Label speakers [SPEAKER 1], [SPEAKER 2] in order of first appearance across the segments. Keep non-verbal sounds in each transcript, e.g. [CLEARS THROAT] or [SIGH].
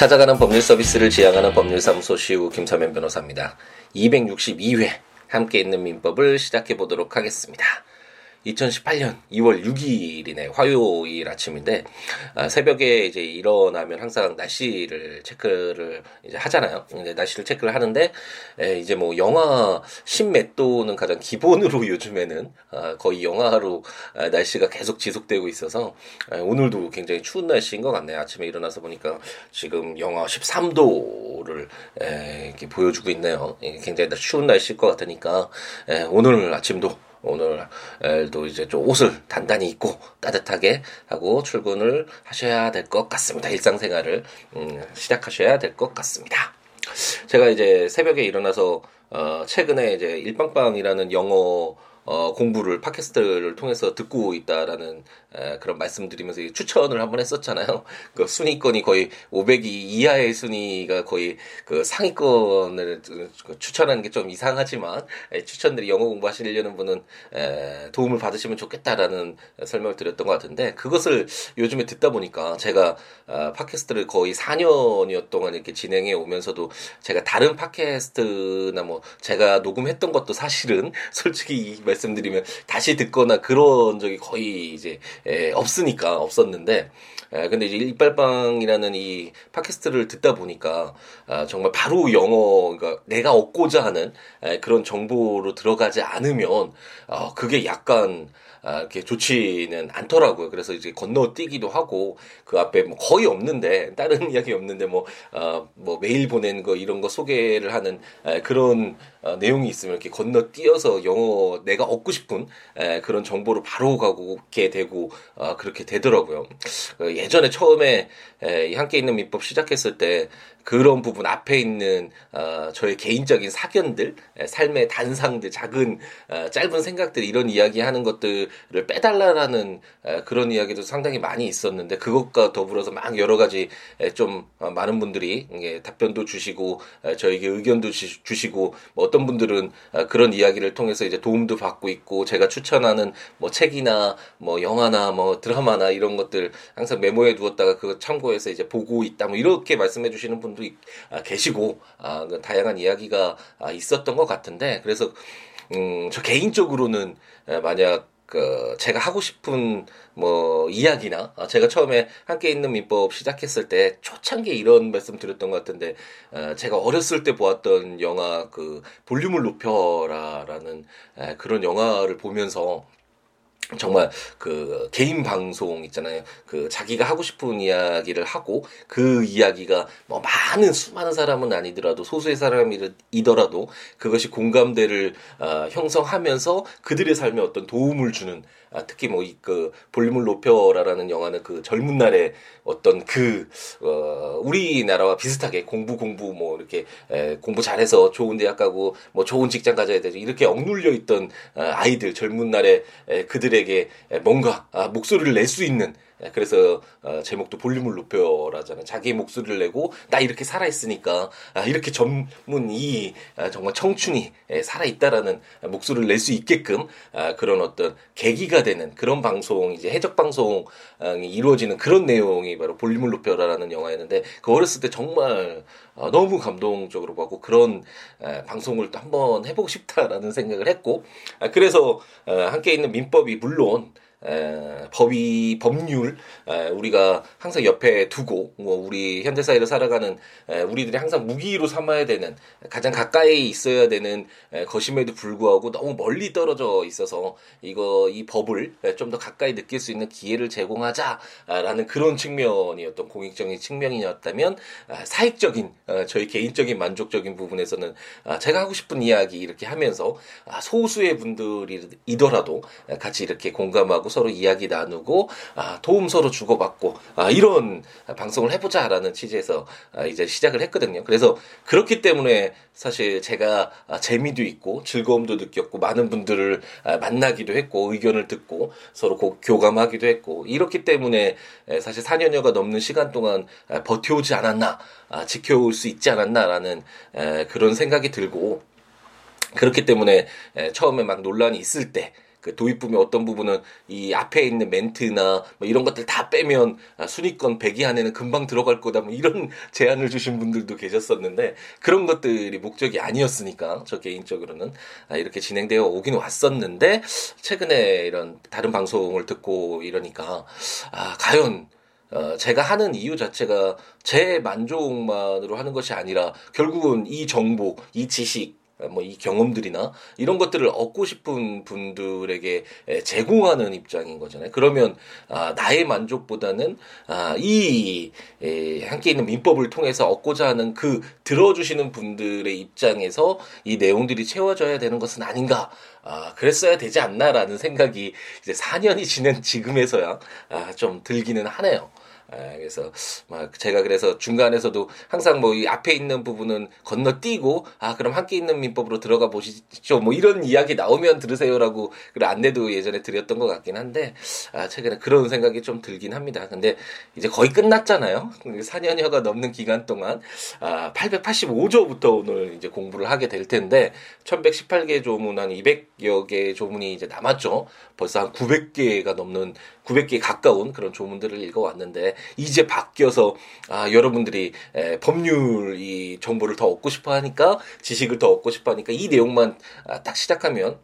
[SPEAKER 1] 찾아가는 법률 서비스를 지향하는 법률사무소 시우 김사면 변호사입니다. 262회 함께 있는 민법을 시작해 보도록 하겠습니다. 2018년 2월 6일이네 화요일 아침인데 아, 새벽에 이제 일어나면 항상 날씨를 체크를 이제 하잖아요. 이제 날씨를 체크를 하는데 에, 이제 뭐 영하 10몇 도는 가장 기본으로 [LAUGHS] 요즘에는 아, 거의 영하로 아, 날씨가 계속 지속되고 있어서 아, 오늘도 굉장히 추운 날씨인 것 같네요. 아침에 일어나서 보니까 지금 영하 13도를 에, 이렇게 보여주고 있네요. 굉장히 추운 날씨일 것 같으니까 에, 오늘 아침도 오늘도 이제 좀 옷을 단단히 입고 따뜻하게 하고 출근을 하셔야 될 것 같습니다. 일상생활을 음, 시작하셔야 될 것 같습니다. 제가 이제 새벽에 일어나서 어, 최근에 이제 일빵빵이라는 영어 어, 공부를 팟캐스트를 통해서 듣고 있다라는 에, 그런 말씀드리면서 추천을 한번 했었잖아요. 그 순위권이 거의 500위 이하의 순위가 거의 그 상위권을 그 추천하는 게 좀 이상하지만 에, 추천들이 영어 공부하시려는 분은 에, 도움을 받으시면 좋겠다라는 설명을 드렸던 것 같은데 그것을 요즘에 듣다 보니까 제가 어, 팟캐스트를 거의 4년여 동안 이렇게 진행해 오면서도 제가 다른 팟캐스트나 뭐 제가 녹음했던 것도 사실은 [LAUGHS] 솔직히 말씀드리면 다시 듣거나 그런 적이 거의 이제 에, 없으니까 없었는데 에, 근데 이제 일빨빵이라는 이 팟캐스트를 듣다 보니까 아, 정말 바로 영어 그러니까 내가 얻고자 하는 에, 그런 정보로 들어가지 않으면 어, 그게 약간 아, 이렇게 좋지는 않더라고요. 그래서 이제 건너뛰기도 하고 그 앞에 뭐 거의 없는데 다른 [LAUGHS] 이야기 없는데 뭐어뭐 어, 뭐 메일 보낸 거 이런 거 소개를 하는 에, 그런 어, 내용이 있으면 이렇게 건너뛰어서 영어 내가 얻고 싶은 에, 그런 정보를 바로 가게 되고 어, 그렇게 되더라고요. 어, 예전에 처음에 에, 함께 있는 민법 시작했을 때 그런 부분 앞에 있는 어, 저의 개인적인 사견들, 에, 삶의 단상들, 작은 어, 짧은 생각들 이런 이야기하는 것들을 빼달라라는 에, 그런 이야기도 상당히 많이 있었는데 그것과 더불어서 막 여러 가지 에, 좀 어, 많은 분들이 예, 답변도 주시고 에, 저에게 의견도 주, 주시고 뭐 어떤 분들은 어, 그런 이야기를 통해서 이제 도움도 받고 있고 제가 추천하는 뭐 책이나 뭐 영화나 뭐 드라마나 이런 것들 항상 메모해 두었다가 그거 참고해서 이제 보고 있다 뭐 이렇게 말씀해 주시는 분도 아, 계시고 아, 그 다양한 이야기가 아, 있었던 것 같은데 그래서 음, 저 개인적으로는 만약 그 제가 하고 싶은 뭐 이야기나 아, 제가 처음에 함께 있는 민법 시작했을 때 초창기에 이런 말씀 드렸던 것 같은데 어, 제가 어렸을 때 보았던 영화 그 볼륨을 높여라라는 에, 그런 영화를 보면서 정말 그 개인 방송 있잖아요. 그 자기가 하고 싶은 이야기를 하고 그 이야기가 뭐 많은 수많은 사람은 아니더라도 소수의 사람이더라도 그것이 공감대를 어, 형성하면서 그들의 삶에 어떤 도움을 주는 아, 특히 뭐 이 그 볼륨을 높여라라는 영화는 그 젊은 날에 어떤 그 어, 우리나라와 비슷하게 공부 공부 뭐 이렇게 에, 공부 잘해서 좋은 대학 가고 뭐 좋은 직장 가져야 되죠 이렇게 억눌려 있던 어, 아이들 젊은 날에 에, 그들에게 에, 뭔가 아, 목소리를 낼 수 있는 예, 그래서 어, 제목도 볼륨을 높여라잖아요. 자기 목소리를 내고 나 이렇게 살아 있으니까 아, 이렇게 전문 이 아, 정말 청춘이 예, 살아 있다라는 목소리를 낼 수 있게끔 아, 그런 어떤 계기가 되는 그런 방송 이제 해적 방송이 이루어지는 그런 내용이 바로 볼륨을 높여라라는 영화였는데 그 어렸을 때 정말 어, 너무 감동적으로 보고 그런 방송을 또 한번 해보고 싶다라는 생각을 했고 그래서 어, 함께 있는 민법이 물론 에, 법이 법률 에, 우리가 항상 옆에 두고 뭐 우리 현대 사회를 살아가는 에, 우리들이 항상 무기로 삼아야 되는 가장 가까이 있어야 되는 에, 것임에도 불구하고 너무 멀리 떨어져 있어서 이거 이 법을 좀 더 가까이 느낄 수 있는 기회를 제공하자라는 그런 측면이었던 공익적인 측면이었다면 아, 사익적인 아, 저희 개인적인 만족적인 부분에서는 아, 제가 하고 싶은 이야기 이렇게 하면서 아, 소수의 분들이더라도 같이 이렇게 공감하고 서로 이야기 나누고 아, 도움 서로 주고받고 아, 이런 방송을 해보자라는 취지에서 아, 이제 시작을 했거든요. 그래서 그렇기 때문에 사실 제가 아, 재미도 있고 즐거움도 느꼈고 많은 분들을 아, 만나기도 했고 의견을 듣고 서로 고, 교감하기도 했고 이렇기 때문에 사실 4년여가 넘는 시간 동안 아, 버텨오지 않았나 아, 지켜올 수 있지 않았나라는 에, 그런 생각이 들고 그렇기 때문에 처음에 막 논란이 있을 때 그 도입부의 어떤 부분은 이 앞에 있는 멘트나 뭐 이런 것들 다 빼면 아, 순위권 100위 안에는 금방 들어갈 거다 뭐 이런 [LAUGHS] 제안을 주신 분들도 계셨었는데 그런 것들이 목적이 아니었으니까 저 개인적으로는 아, 이렇게 진행되어 오긴 왔었는데 최근에 이런 다른 방송을 듣고 이러니까 아 과연 어, 제가 하는 이유 자체가 제 만족만으로 하는 것이 아니라 결국은 이 정보, 이 지식, 뭐 이 경험들이나 이런 것들을 얻고 싶은 분들에게 제공하는 입장인 거잖아요. 그러면 아, 나의 만족보다는 아, 이 에, 함께 있는 민법을 통해서 얻고자 하는 그 들어주시는 분들의 입장에서 이 내용들이 채워져야 되는 것은 아닌가. 아, 그랬어야 되지 않나라는 생각이 이제 4년이 지난 지금에서야 아, 좀 들기는 하네요. 아, 그래서 막 제가 그래서 중간에서도 항상 뭐 이 앞에 있는 부분은 건너뛰고 아 그럼 함께 있는 민법으로 들어가 보시죠 뭐 이런 이야기 나오면 들으세요라고 그 안내도 예전에 드렸던 것 같긴 한데 아 최근에 그런 생각이 좀 들긴 합니다. 근데 이제 거의 끝났잖아요. 4년여가 넘는 기간 동안 아 885조부터 오늘 이제 공부를 하게 될 텐데 1118개 조문 한 200여 개 조문이 이제 남았죠. 벌써 한 900개가 넘는 900개 가까운 그런 조문들을 읽어왔는데 이제 바뀌어서 아, 여러분들이 에, 법률 이 정보를 더 얻고 싶어 하니까 지식을 더 얻고 싶어 하니까 이 내용만 아, 딱 시작하면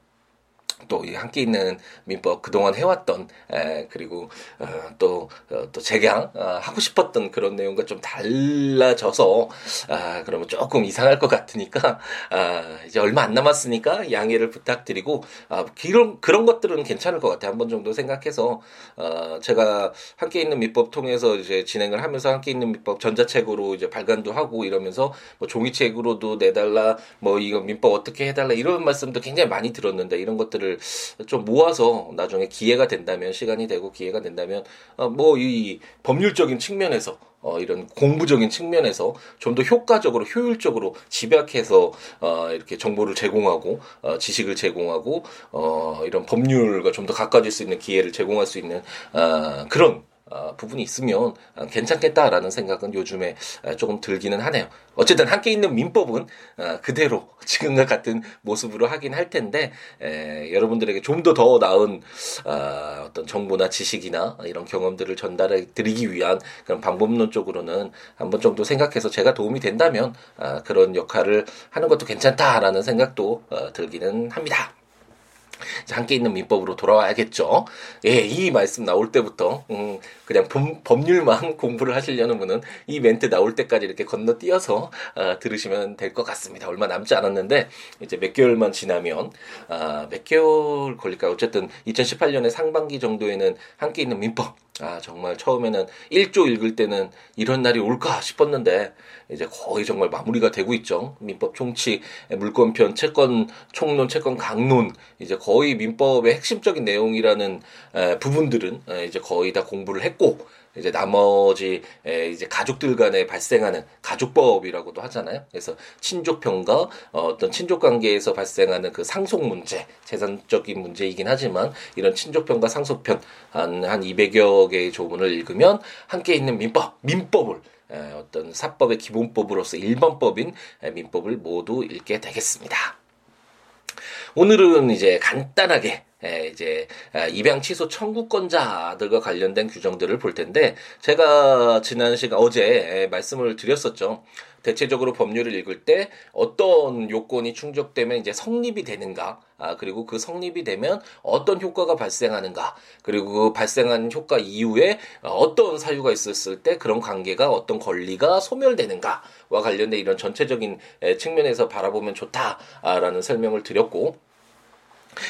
[SPEAKER 1] 또 함께 있는 민법 그동안 해왔던 에, 그리고 어, 또또 어, 재강 어, 하고 싶었던 그런 내용과 좀 달라져서 아 그러면 조금 이상할 것 같으니까 아 이제 얼마 안 남았으니까 양해를 부탁드리고 아 그런 그런 것들은 괜찮을 것 같아요. 한 번 정도 생각해서 어 제가 함께 있는 민법 통해서 이제 진행을 하면서 함께 있는 민법 전자책으로 이제 발간도 하고 이러면서 뭐 종이책으로도 내달라 뭐 이거 민법 어떻게 해달라 이런 말씀도 굉장히 많이 들었는데 이런 것들을 것들을 좀 모아서 나중에 기회가 된다면 시간이 되고 기회가 된다면 어, 뭐이 법률적인 측면에서 어, 이런 공부적인 측면에서 좀 더 효과적으로 효율적으로 집약해서 어, 이렇게 정보를 제공하고 어, 지식을 제공하고 어, 이런 법률과 좀 더 가까워질 수 있는 기회를 제공할 수 있는 어, 그런 어, 부분이 있으면 어, 괜찮겠다라는 생각은 요즘에 어, 조금 들기는 하네요. 어쨌든 함께 있는 민법은 어, 그대로 [LAUGHS] 지금과 같은 모습으로 하긴 할 텐데 에, 여러분들에게 좀 더 더 나은 어, 어떤 정보나 지식이나 이런 경험들을 전달해 드리기 위한 그런 방법론 쪽으로는 한 번 정도 생각해서 제가 도움이 된다면 어, 그런 역할을 하는 것도 괜찮다라는 생각도 어, 들기는 합니다. 함께 있는 민법으로 돌아와야겠죠. 예, 이 말씀 나올 때부터 음, 그냥 법, 법률만 [LAUGHS] 공부를 하시려는 분은 이 멘트 나올 때까지 이렇게 건너뛰어서 어, 들으시면 될 것 같습니다. 얼마 남지 않았는데 이제 몇 개월만 지나면 아, 몇 개월 걸릴까요? 어쨌든 2018년의 상반기 정도에는 함께 있는 민법 아, 정말 처음에는 1조 읽을 때는 이런 날이 올까 싶었는데, 이제 거의 정말 마무리가 되고 있죠. 민법 총칙, 물권편, 채권 총론, 채권 강론, 이제 거의 민법의 핵심적인 내용이라는 에, 부분들은 에, 이제 거의 다 공부를 했고, 이제 나머지 에, 이제 가족들 간에 발생하는 가족법이라고도 하잖아요. 그래서 친족편과 어, 어떤 친족 관계에서 발생하는 그 상속 문제, 재산적인 문제이긴 하지만 이런 친족편과 상속편 한 한 200여 개의 조문을 읽으면 함께 있는 민법, 민법을 에, 어떤 사법의 기본법으로서 일반법인 에, 민법을 모두 읽게 되겠습니다. 오늘은 이제 간단하게 예, 이제 아, 입양 취소 청구권자들과 관련된 규정들을 볼 텐데 제가 지난 시간 어제 예, 말씀을 드렸었죠. 대체적으로 법률을 읽을 때 어떤 요건이 충족되면 이제 성립이 되는가, 아, 그리고 그 성립이 되면 어떤 효과가 발생하는가, 그리고 그 발생한 효과 이후에 어떤 사유가 있었을 때 그런 관계가 어떤 권리가 소멸되는가와 관련된 이런 전체적인 예, 측면에서 바라보면 좋다라는 설명을 드렸고,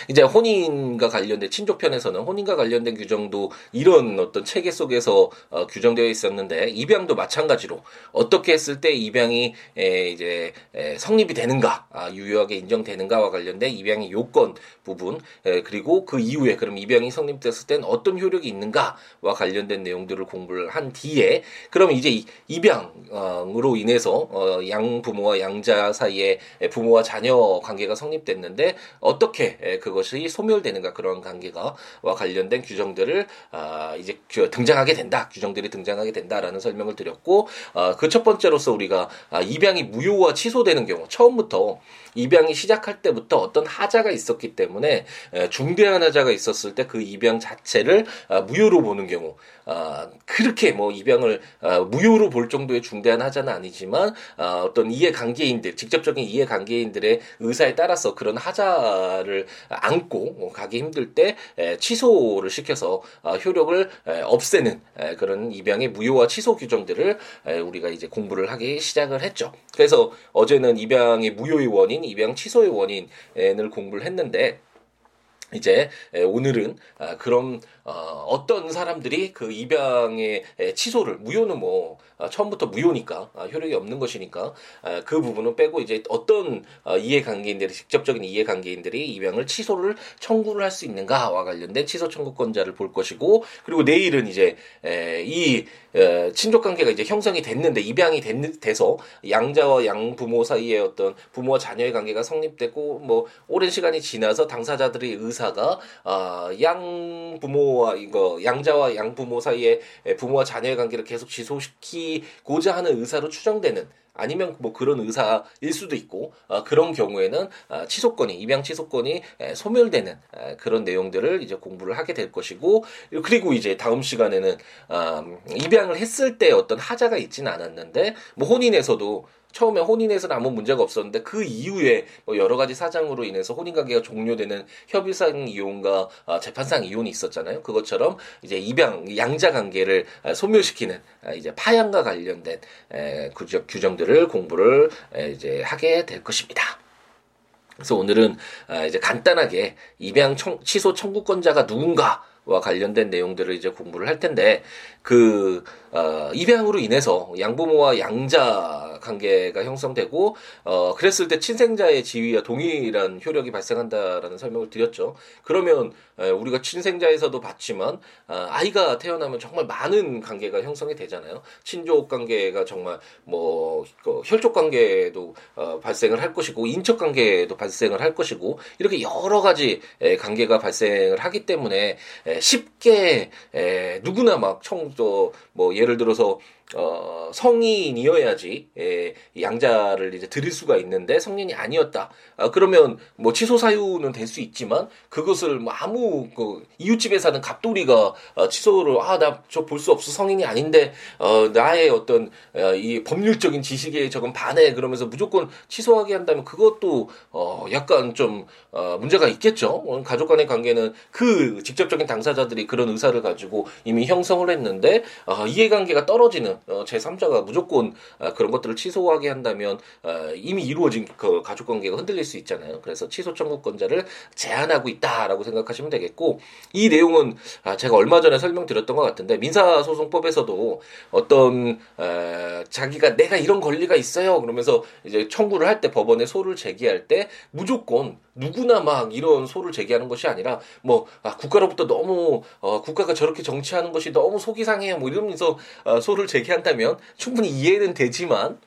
[SPEAKER 1] 이제 혼인과 관련된 친족편에서는 혼인과 관련된 규정도 이런 어떤 체계 속에서 어, 규정되어 있었는데 입양도 마찬가지로 어떻게 했을 때 입양이 에, 이제 에, 성립이 되는가 아, 유효하게 인정되는가와 관련된 입양의 요건 부분 에, 그리고 그 이후에 그럼 입양이 성립됐을 땐 어떤 효력이 있는가와 관련된 내용들을 공부를 한 뒤에 그럼 이제 입양으로 인해서 어, 양 부모와 양자 사이에 부모와 자녀 관계가 성립됐는데 어떻게 그것이 소멸되는가 그런 관계가와 관련된 규정들을 아, 이제 등장하게 된다. 규정들이 등장하게 된다라는 설명을 드렸고 아, 그 첫 번째로서 우리가 아, 입양이 무효와 취소되는 경우 처음부터 입양이 시작할 때부터 어떤 하자가 있었기 때문에 중대한 하자가 있었을 때 그 입양 자체를 아, 무효로 보는 경우 아, 그렇게 뭐 입양을 아, 무효로 볼 정도의 중대한 하자는 아니지만 어떤 이해관계인들 직접적인 이해관계인들의 의사에 따라서 그런 하자를 안고 가기 힘들 때 취소를 시켜서 효력을 없애는 그런 입양의 무효와 취소 규정들을 우리가 이제 공부를 하기 시작을 했죠. 그래서 어제는 입양의 무효의 원인 입양 취소의 원인을 공부를 했는데 이제 오늘은 아, 그럼 어, 어떤 사람들이 그 입양의 취소를 무효는 뭐 아, 처음부터 무효니까 아, 효력이 없는 것이니까 그 부분은 빼고 이제 어떤 어, 이해관계인들이 직접적인 이해관계인들이 입양을 취소를 청구를 할 수 있는가와 관련된 취소 청구권자를 볼 것이고 그리고 내일은 이제 이 친족 관계가 이제 형성이 됐는데 입양이 됐, 돼서 양자와 양부모 사이에 어떤 부모와 자녀의 관계가 성립되고 뭐 오랜 시간이 지나서 당사자들의 의 사가 아, 양 부모와 이거 양자와 양 부모 사이에 부모와 자녀의 관계를 계속 지속시키고자 하는 의사로 추정되는 아니면 뭐 그런 의사일 수도 있고 어, 그런 경우에는 어, 취소권이 입양 취소권이 에, 소멸되는 에, 그런 내용들을 이제 공부를 하게 될 것이고 그리고 이제 다음 시간에는 어, 입양을 했을 때 어떤 하자가 있지는 않았는데 뭐 혼인에서도 처음에 혼인에서는 아무 문제가 없었는데 그 이후에 뭐 여러 가지 사장으로 인해서 혼인 관계가 종료되는 협의상 이혼과 아, 재판상 이혼이 있었잖아요. 그것처럼 이제 입양 양자 관계를 아, 소멸시키는 아, 이제 파양과 관련된 에, 규정들을 공부를 에, 이제 하게 될 것입니다. 그래서 오늘은 아, 이제 간단하게 입양 청, 취소 청구권자가 누군가 와 관련된 내용들을 이제 공부를 할 텐데 그 어, 입양으로 인해서 양부모와 양자 관계가 형성되고 어, 그랬을 때 친생자의 지위와 동일한 효력이 발생한다라는 설명을 드렸죠. 그러면 에, 우리가 친생자에서도 봤지만 아, 아이가 태어나면 정말 많은 관계가 형성이 되잖아요. 친족 관계가 정말 뭐 그 혈족 관계도 어, 발생을 할 것이고 인척 관계도 발생을 할 것이고 이렇게 여러 가지 에, 관계가 발생을 하기 때문에 에, 쉽게 에, 누구나 막 청 조뭐 예를 들어서 어, 성인이어야지 예, 양자를 이제 드릴 수가 있는데 성인이 아니었다. 아, 그러면 뭐 취소 사유는 될 수 있지만 그것을 뭐 아무 그 이웃집에 사는 갑돌이가 어, 취소를 아 나 저 볼 수 없어 성인이 아닌데 어, 나의 어떤 어, 이 법률적인 지식에 적은 반해 그러면서 무조건 취소하게 한다면 그것도 어, 약간 좀 어, 문제가 있겠죠. 어, 가족 간의 관계는 그 직접적인 당사자들이 그런 의사를 가지고 이미 형성을 했는데 어, 이해관계가 떨어지는 어, 제3자가 무조건 어, 그런 것들을 취소하게 한다면 어, 이미 이루어진 그 가족 관계가 흔들릴 수 있잖아요. 그래서 취소 청구권자를 제한하고 있다라고 생각하시면 되겠고 이 내용은 아, 제가 얼마 전에 설명드렸던 것 같은데 민사소송법에서도 어떤 에, 자기가 내가 이런 권리가 있어요 그러면서 이제 청구를 할 때 법원에 소를 제기할 때 무조건 누구나 막 이런 소를 제기하는 것이 아니라 뭐 아, 국가로부터 너무 어, 국가가 저렇게 정치하는 것이 너무 속이 상해요 뭐 이러면서 어, 소를 제기 한다면 충분히 이해는 되지만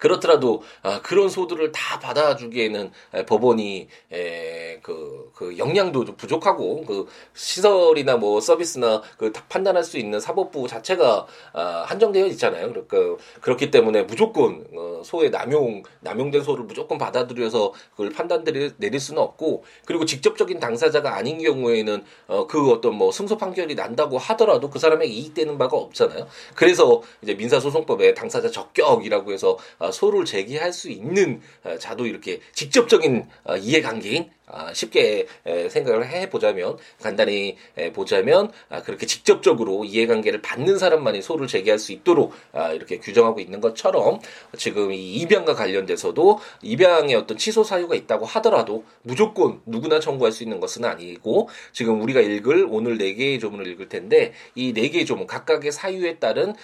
[SPEAKER 1] 그렇더라도 아, 그런 소들을 다 받아주기에는 법원이 에, 그, 그 역량도 좀 부족하고 그 시설이나 뭐 서비스나 그 판단할 수 있는 사법부 자체가 아, 한정되어 있잖아요. 그러니까 그렇기 때문에 무조건 어, 소의 남용 남용된 소를 무조건 받아들여서 그걸 판단 내릴 수는 없고 그리고 직접적인 당사자가 아닌 경우에는 어, 그 어떤 뭐 승소 판결이 난다고 하더라도 그 사람에게 이익되는 바가 없잖아요. 그래서 이제 민사소송법에 당사자 적격이라고 해서 아, 소를 제기할 수 있는 어, 자도 이렇게 직접적인 어, 이해관계인 아, 쉽게 생각을 해보자면 간단히 보자면 아, 그렇게 직접적으로 이해관계를 받는 사람만이 소를 제기할 수 있도록 아, 이렇게 규정하고 있는 것처럼 지금 이 입양과 관련돼서도 입양에 어떤 취소 사유가 있다고 하더라도 무조건 누구나 청구할 수 있는 것은 아니고 지금 우리가 읽을 오늘 네 개의 조문을 읽을 텐데 이 네 개의 조문 각각의 사유에 따른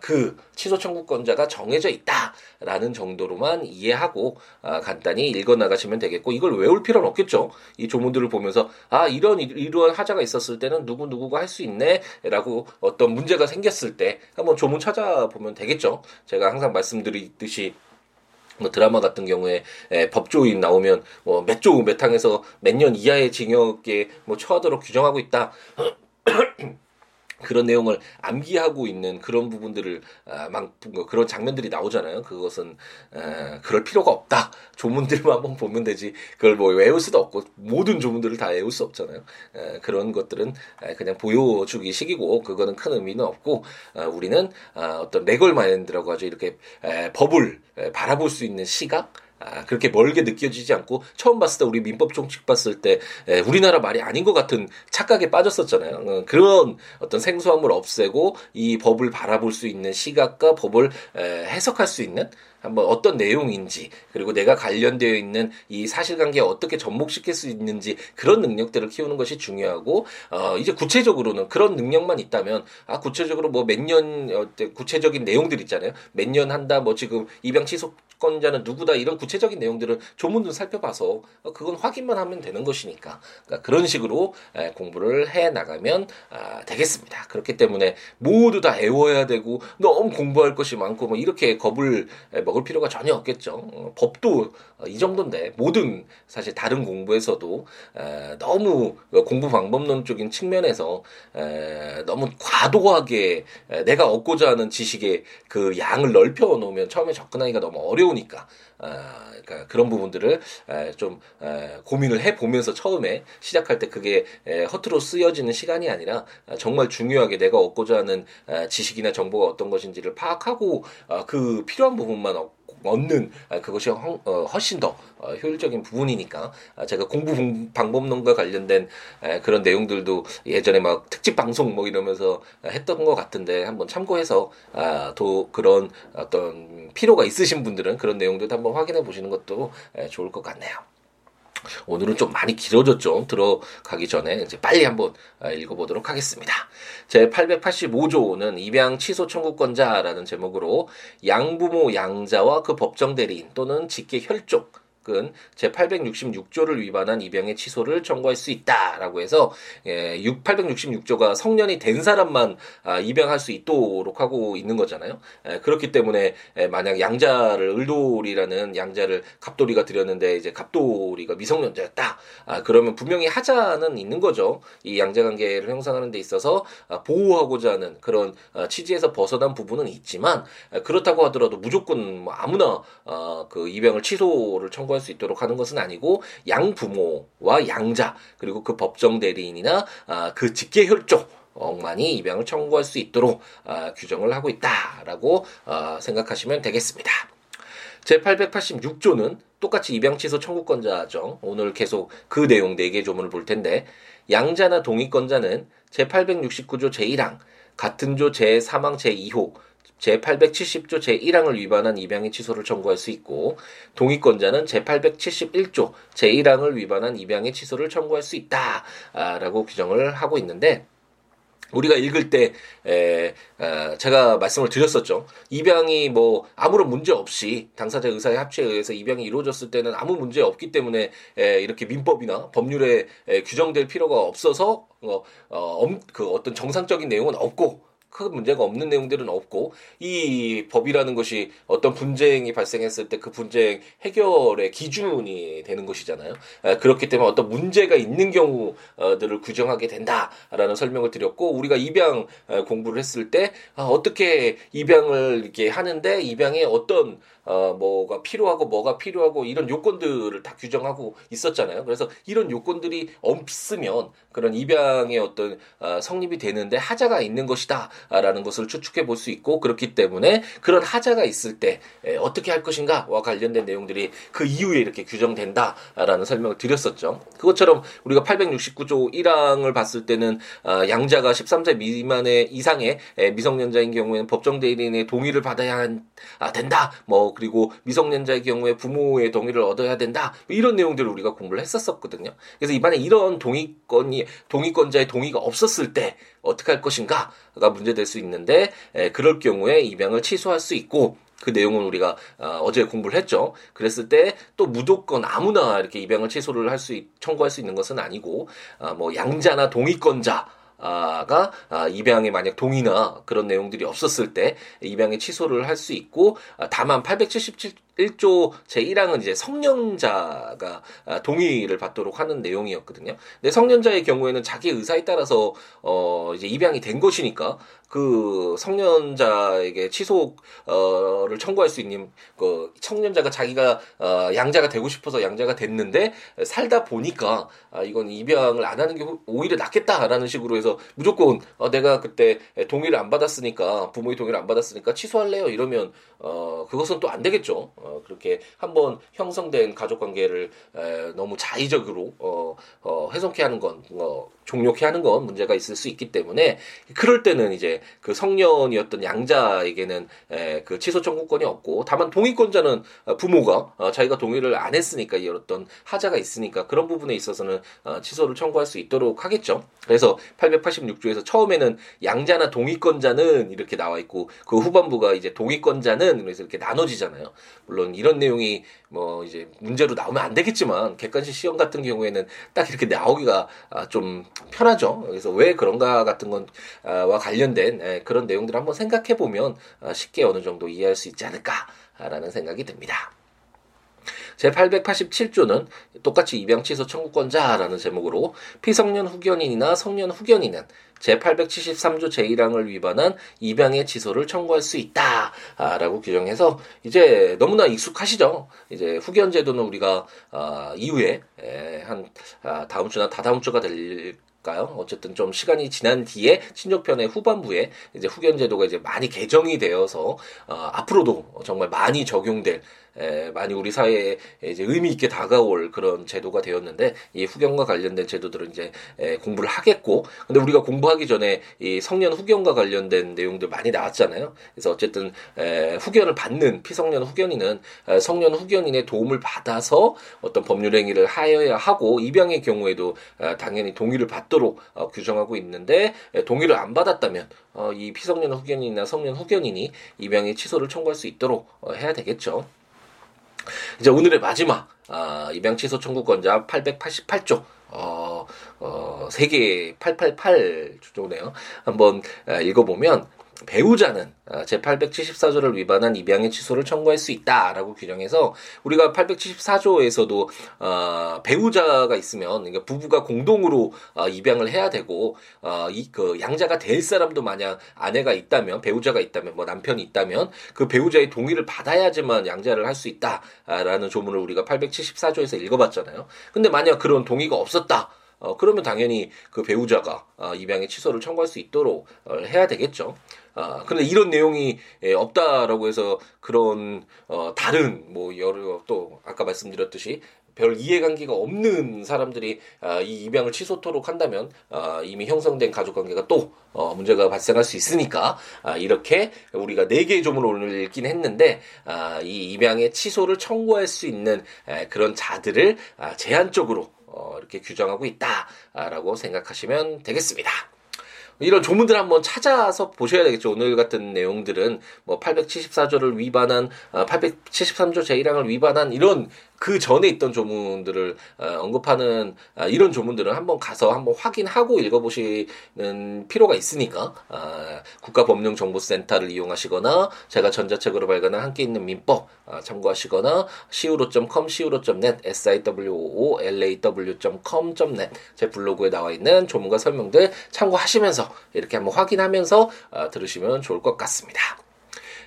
[SPEAKER 1] 그 취소 청구권자가 정해져 있다라는 정도로만 이해하고 간단히 읽어 나가시면 되겠고 이걸 외울 필요는 없. 없겠죠. 이 조문들을 보면서 아 이런 이러한 하자가 있었을 때는 누구 누구가 할 수 있네라고 어떤 문제가 생겼을 때 한번 조문 찾아보면 되겠죠. 제가 항상 말씀드리듯이 뭐 드라마 같은 경우에 에, 법조인 나오면 뭐몇 조 몇 항에서 몇 년 이하의 징역에 뭐 처하도록 규정하고 있다. [CLEARS THROAT] 그런 내용을 암기하고 있는 그런 부분들을 아, 막뭐 그런 장면들이 나오잖아요. 그것은 아, 그럴 필요가 없다. 조문들만 한번 보면 되지. 그걸 뭐 외울 수도 없고 모든 조문들을 다 외울 수 없잖아요. 아, 그런 것들은 아, 그냥 보여주기 식이고 그거는 큰 의미는 없고 아, 우리는 아, 어떤 레걸 마인드라고 하죠. 이렇게 에, 법을 에, 바라볼 수 있는 시각. 아, 그렇게 멀게 느껴지지 않고 처음 봤을 때 우리 민법 총칙 봤을 때 에, 우리나라 말이 아닌 것 같은 착각에 빠졌었잖아요. 어, 그런 어떤 생소함을 없애고 이 법을 바라볼 수 있는 시각과 법을 에, 해석할 수 있는 한번 어떤 내용인지 그리고 내가 관련되어 있는 이 사실관계에 어떻게 접목시킬 수 있는지 그런 능력들을 키우는 것이 중요하고 어 이제 구체적으로는 그런 능력만 있다면 아 구체적으로 뭐 몇년 어, 구체적인 내용들 있잖아요. 몇 년 한다 뭐 지금 입양 취소권자는 누구다 이런 구체적인 내용들은 조문도 살펴봐서 어, 그건 확인만 하면 되는 것이니까. 그러니까 그런 식으로 에, 공부를 해 나가면 아, 되겠습니다. 그렇기 때문에 모두 다 애워야 되고 너무 공부할 것이 많고 뭐 이렇게 겁을 먹 먹을 필요가 전혀 없겠죠. 어, 법도 어, 이 정도인데 모든 사실 다른 공부에서도 에, 너무 공부 방법론적인 측면에서 에, 너무 과도하게 에, 내가 얻고자 하는 지식의 그 양을 넓혀 놓으면 처음에 접근하기가 너무 어려우니까 아, 그러니까 그런 부분들을 에, 좀 에, 고민을 해 보면서 처음에 시작할 때 그게 에, 허투루 쓰여지는 시간이 아니라 아, 정말 중요하게 내가 얻고자 하는 아, 지식이나 정보가 어떤 것인지를 파악하고 아, 그 필요한 부분만 얻는 아, 그것이 허, 어, 훨씬 더 어, 효율적인 부분이니까 아, 제가 공부 방법론과 관련된 그런 내용들도 예전에 막 특집 방송 뭐 이러면서 했던 것 같은데 한번 참고해서 아, 또 그런 어떤 필요가 있으신 분들은 그런 내용들도 한번 확인해 보시는 것도 좋을 것 같네요. 오늘은 좀 많이 길어졌죠. 들어가기 전에 이제 빨리 한번 아, 읽어보도록 하겠습니다. 제 885조는 입양 취소 청구권자라는 제목으로 양부모 양자와 그 법정 대리인 또는 직계 혈족 은 제866조를 위반한 입양의 취소를 청구할 수 있다라고 해서 예, 866조가 성년이 된 사람만 아, 입양할 수 있도록 하고 있는 거잖아요. 예, 그렇기 때문에 예, 만약 양자를 을돌이라는 양자를 갑돌이가 드렸는데 이제 갑돌이가 미성년자였다. 아, 그러면 분명히 하자는 있는 거죠. 이 양자 관계를 형성하는 데 있어서 아, 보호하고자 하는 그런 아, 취지에서 벗어난 부분은 있지만 아, 그렇다고 하더라도 무조건 뭐 아무나 아, 그 입양을 취소를 청구 청구할 수 있도록 하는 것은 아니고 양부모와 양자 그리고 그 법정 대리인이나 아, 그 직계 혈족 억만이 입양을 청구할 수 있도록 아, 규정을 하고 있다라고 아, 생각하시면 되겠습니다. 제886조는 똑같이 입양 취소 청구권자죠. 오늘 계속 그 내용 4개 조문을 볼 텐데 양자나 동의권자는 제869조 제1항 같은 조 제3항 제2호 제870조 제1항을 위반한 입양의 취소를 청구할 수 있고 동의권자는 제871조 제1항을 위반한 입양의 취소를 청구할 수 있다라고 규정을 하고 있는데 우리가 읽을 때 에, 에, 제가 말씀을 드렸었죠. 입양이 뭐 아무런 문제 없이 당사자 의사의 합치에 의해서 입양이 이루어졌을 때는 아무 문제 없기 때문에 에, 이렇게 민법이나 법률에 에, 규정될 필요가 없어서 어, 어, 그 어떤 정상적인 내용은 없고 큰 문제가 없는 내용들은 없고 이 법이라는 것이 어떤 분쟁이 발생했을 때 그 분쟁 해결의 기준이 되는 것이잖아요. 그렇기 때문에 어떤 문제가 있는 경우들을 규정하게 된다라는 설명을 드렸고 우리가 입양 공부를 했을 때 아, 어떻게 입양을 이렇게 하는데 입양에 어떤 어, 뭐가 필요하고 뭐가 필요하고 이런 요건들을 다 규정하고 있었잖아요. 그래서 이런 요건들이 없으면 그런 입양의 어떤 어, 성립이 되는데 하자가 있는 것이다라는 것을 추측해 볼 수 있고 그렇기 때문에 그런 하자가 있을 때 에, 어떻게 할 것인가와 관련된 내용들이 그 이후에 이렇게 규정된다라는 설명을 드렸었죠. 그것처럼 우리가 869조 1항을 봤을 때는 어, 양자가 13세 미만의 이상의 에, 미성년자인 경우에는 법정 대리인의 동의를 받아야 한, 아, 된다. 뭐 그리고 미성년자의 경우에 부모의 동의를 얻어야 된다. 이런 내용들을 우리가 공부를 했었었거든요. 그래서 이번에 이런 동의권이 동의권자의 동의가 없었을 때 어떻게 할 것인가가 문제될 수 있는데 에, 그럴 경우에 입양을 취소할 수 있고 그 내용은 우리가 어, 제 공부를 했죠. 그랬을 때 또 무조건 아무나 이렇게 입양을 취소를 할 수 청구할 수 있는 것은 아니고 어, 뭐 양자나 동의권자 가 아, 입양에 만약 동의나 그런 내용들이 없었을 때 입양의 취소를 할 수 있고 아, 다만 877 1조 제1항은 이제 성년자가 아, 동의를 받도록 하는 내용이었거든요. 근데 성년자의 경우에는 자기 의사에 따라서 어 이제 입양이 된 것이니까 그 성년자에게 취소를 청구할 수 있는 그 청년자가 자기가 어 양자가 되고 싶어서 양자가 됐는데 살다 보니까 아 이건 입양을 안 하는 게 오히려 낫겠다라는 식으로 해서 무조건 어 내가 그때 동의를 안 받았으니까 부모의 동의를 안 받았으니까 취소할래요 이러면 어 그것은 또 안 되겠죠. 어 그렇게 한번 형성된 가족 관계를 에 너무 자의적으로 어, 어 훼손케 하는 건 어, 종료케 하는 건 문제가 있을 수 있기 때문에 그럴 때는 이제 그 성년이었던 양자에게는 에, 그 취소 청구권이 없고 다만 동의권자는 부모가 어, 자기가 동의를 안 했으니까 이 어떤 하자가 있으니까 그런 부분에 있어서는 어, 취소를 청구할 수 있도록 하겠죠. 그래서 886조에서 처음에는 양자나 동의권자는 이렇게 나와 있고 그 후반부가 이제 동의권자는 그래서 이렇게 나눠지잖아요. 물론 이런 내용이 뭐 이제 문제로 나오면 안 되겠지만 객관식 시험 같은 경우에는 딱 이렇게 나오기가 아, 좀 편하죠. 그래서 왜 그런가 같은 것과 관련된 그런 내용들을 한번 생각해 보면 아, 쉽게 어느 정도 이해할 수 있지 않을까라는 생각이 듭니다. 제887조는 똑같이 입양 취소 청구권자라는 제목으로 피성년 후견인이나 성년 후견인은 제873조 제1항을 위반한 입양의 취소를 청구할 수 있다라고 규정해서 이제 너무나 익숙하시죠. 이제 후견 제도는 우리가 아, 이후에 에, 한 아, 다음 주나 다다음 주가 될 어쨌든 좀 시간이 지난 뒤에 친족편의 후반부에 이제 후견 제도가 이제 많이 개정이 되어서 어, 앞으로도 정말 많이 적용될 에, 많이 우리 사회에 이제 의미 있게 다가올 그런 제도가 되었는데 이 후견과 관련된 제도들은 이제 에, 공부를 하겠고 근데 우리가 공부하기 전에 이 성년 후견과 관련된 내용들 많이 나왔잖아요. 그래서 어쨌든 에, 후견을 받는 피성년 후견인은 에, 성년 후견인의 도움을 받아서 어떤 법률 행위를 하여야 하고 입양의 경우에도 에, 당연히 동의를 받도록 어, 규정하고 있는데 에, 동의를 안 받았다면 어, 이 피성년 후견인이나 성년 후견인이 입양의 취소를 청구할 수 있도록 어, 해야 되겠죠. 이제 오늘의 마지막 아, 입양 취소 청구권자 888조 어, 어, 세계 888 주조네요. 한번 아, 읽어보면 배우자는 아, 제874조를 위반한 입양의 취소를 청구할 수 있다라고 규정해서 우리가 874조에서도 어, 배우자가 있으면 그러니까 부부가 공동으로 어, 입양을 해야 되고 어, 이 그 양자가 될 사람도 만약 아내가 있다면 배우자가 있다면 뭐 남편이 있다면 그 배우자의 동의를 받아야지만 양자를 할 수 있다라는 조문을 우리가 874조에서 읽어봤잖아요. 근데 만약 그런 동의가 없었다. 어, 그러면 당연히 그 배우자가 어, 입양의 취소를 청구할 수 있도록 어, 해야 되겠죠. 아, 근데 이런 내용이 예, 없다라고 해서 그런 어 다른 뭐 여러 또 아까 말씀드렸듯이 별 이해관계가 없는 사람들이 아, 이 입양을 취소토록 한다면 아, 이미 형성된 가족관계가 또 어, 문제가 발생할 수 있으니까 아, 이렇게 우리가 네 개의 조문을 읽긴 했는데 아, 이 입양의 취소를 청구할 수 있는 에, 그런 자들을 아, 제한적으로 어, 이렇게 규정하고 있다라고 생각하시면 되겠습니다. 이런 조문들 한번 찾아서 보셔야 되겠죠. 오늘 같은 내용들은 뭐 874조를 위반한, 873조 아, 제1항을 위반한 이런 그 전에 있던 조문들을 어, 언급하는 아, 이런 조문들은 한번 가서 한번 확인하고 읽어보시는 필요가 있으니까 아, 국가법령정보센터를 이용하시거나 제가 전자책으로 발간한 함께 있는 민법 아, 참고하시거나 siwo.com, siwo.net, siwoolaw.com.net 제 블로그에 나와 있는 조문과 설명들 참고하시면서 이렇게 한번 확인하면서 들으시면 좋을 것 같습니다.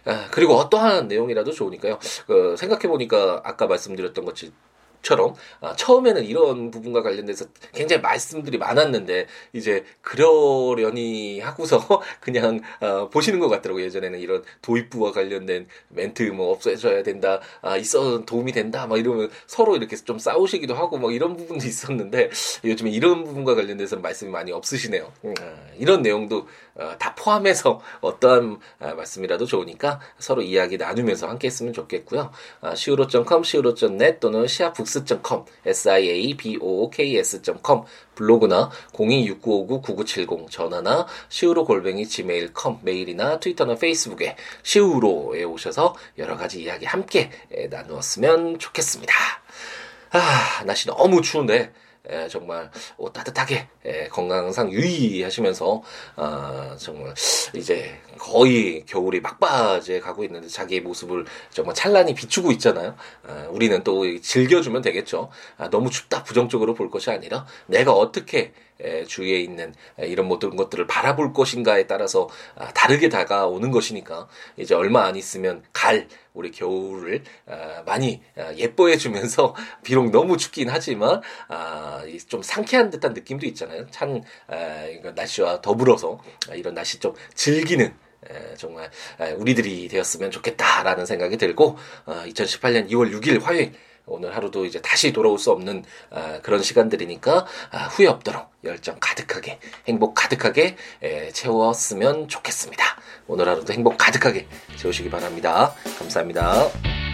[SPEAKER 1] 아, 그리고 어떠한 내용이라도 좋으니까요. 그 생각해 보니까 아까 말씀드렸던 것이 처럼 아, 처음에는 이런 부분과 관련돼서 굉장히 말씀들이 많았는데 이제 그러려니 하고서 [LAUGHS] 그냥 어, 보시는 것 같더라고요 예전에는 이런 도입부와 관련된 멘트 뭐 없애줘야 된다 아, 있어 도움이 된다 막 이러면 서로 이렇게 좀 싸우시기도 하고 막 이런 부분도 [LAUGHS] 있었는데 요즘에 이런 부분과 관련돼서는 말씀이 많이 없으시네요 음, 아, 이런 내용도 어, 다 포함해서 [LAUGHS] 어떠한 아, 말씀이라도 좋으니까 서로 이야기 나누면서 함께 했으면 좋겠고요 아, siwo.com, siwo.net 또는 시아북 siabooks.com, 블로그나 026959-9970 전화나 시우로 골뱅이 gmail.com 메일이나 트위터나 페이스북에 시우로에 오셔서 여러 가지 이야기 함께 나누었으면 좋겠습니다. 아, 날씨 너무 추운데 에, 정말 어, 따뜻하게 에, 건강 항상 유의하시면서 아, 정말 이제 거의 겨울이 막바지에 가고 있는데 자기의 모습을 정말 찬란히 비추고 있잖아요. 아, 우리는 또 즐겨주면 되겠죠. 아, 너무 춥다 부정적으로 볼 것이 아니라 내가 어떻게 에, 주위에 있는 에, 이런 모든 것들을 바라볼 것인가에 따라서 아, 다르게 다가오는 것이니까 이제 얼마 안 있으면 갈 우리 겨울을 아, 많이 아, 예뻐해 주면서 [LAUGHS] 비록 너무 춥긴 하지만 아, 좀 상쾌한 듯한 느낌도 있잖아요. 찬 아, 날씨와 더불어서 아, 이런 날씨 좀 즐기는 에, 정말 에, 우리들이 되었으면 좋겠다라는 생각이 들고 어, 2018년 2월 6일 화요일 오늘 하루도 이제 다시 돌아올 수 없는 아, 그런 시간들이니까 아, 후회 없도록 열정 가득하게 행복 가득하게 에, 채웠으면 좋겠습니다. 오늘 하루도 행복 가득하게 채우시기 바랍니다. 감사합니다.